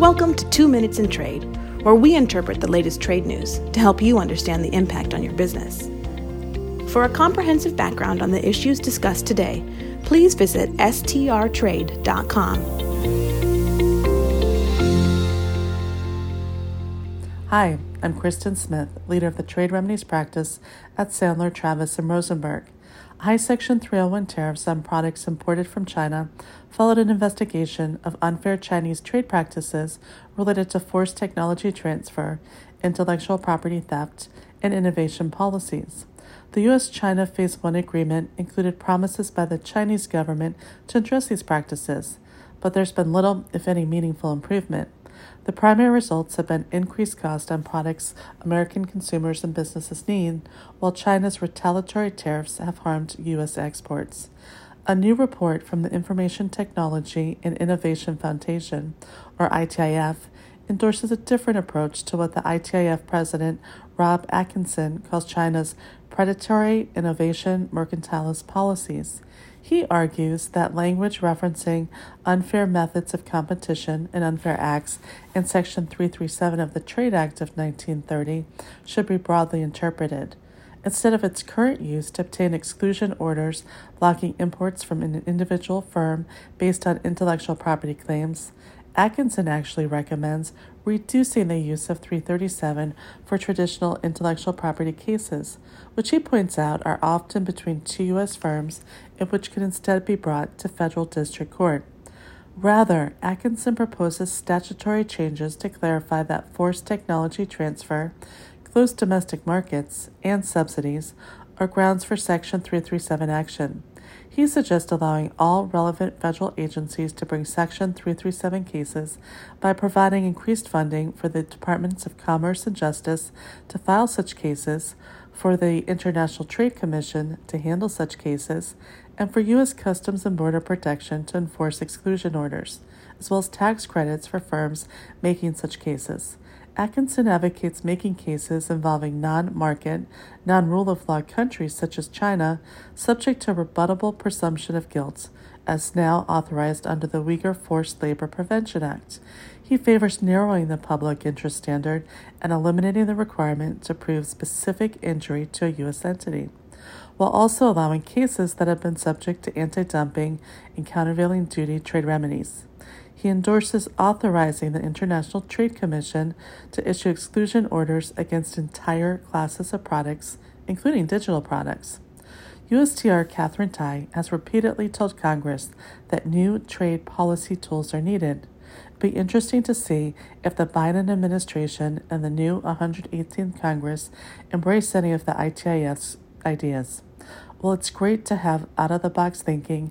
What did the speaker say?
Welcome to Two Minutes in Trade, where we interpret the latest trade news to help you understand the impact on your business. For a comprehensive background on the issues discussed today, please visit strtrade.com. Hi, I'm Kristen Smith, leader of the Trade Remedies practice at Sandler, Travis, and Rosenberg. High Section 301 tariffs on products imported from China followed an investigation of unfair Chinese trade practices related to forced technology transfer, intellectual property theft, and innovation policies. The U.S. China Phase 1 agreement included promises by the Chinese government to address these practices, but there's been little, if any, meaningful improvement. The primary results have been increased cost on products American consumers and businesses need, while China's retaliatory tariffs have harmed U.S. exports. A new report from the Information Technology and Innovation Foundation, or ITIF, endorses a different approach to what the ITIF president, Rob Atkinson, calls China's predatory innovation mercantilist policies. He argues that language referencing unfair methods of competition and unfair acts in Section 337 of the Trade Act of 1930 should be broadly interpreted. Instead of its current use to obtain exclusion orders blocking imports from an individual firm based on intellectual property claims, Atkinson actually recommends reducing the use of 337 for traditional intellectual property cases, which he points out are often between two U.S. firms and which could instead be brought to federal district court. Rather, Atkinson proposes statutory changes to clarify that forced technology transfer, closed domestic markets, and subsidies are grounds for Section 337 action. He suggests allowing all relevant federal agencies to bring Section 337 cases by providing increased funding for the Departments of Commerce and Justice to file such cases, for the International Trade Commission to handle such cases, and for U.S. Customs and Border Protection to enforce exclusion orders, as well as tax credits for firms making such cases. Atkinson advocates making cases involving non market, non rule of law countries such as China subject to rebuttable presumption of guilt, as now authorized under the Uyghur Forced Labor Prevention Act. He favors narrowing the public interest standard and eliminating the requirement to prove specific injury to a U.S. entity, while also allowing cases that have been subject to anti dumping and countervailing duty trade remedies. He endorses authorizing the International Trade Commission to issue exclusion orders against entire classes of products, including digital products. USTR Katherine Tai has repeatedly told Congress that new trade policy tools are needed. It'll be interesting to see if the Biden administration and the new 118th Congress embrace any of the ITIF's ideas. Well, it's great to have out of the box thinking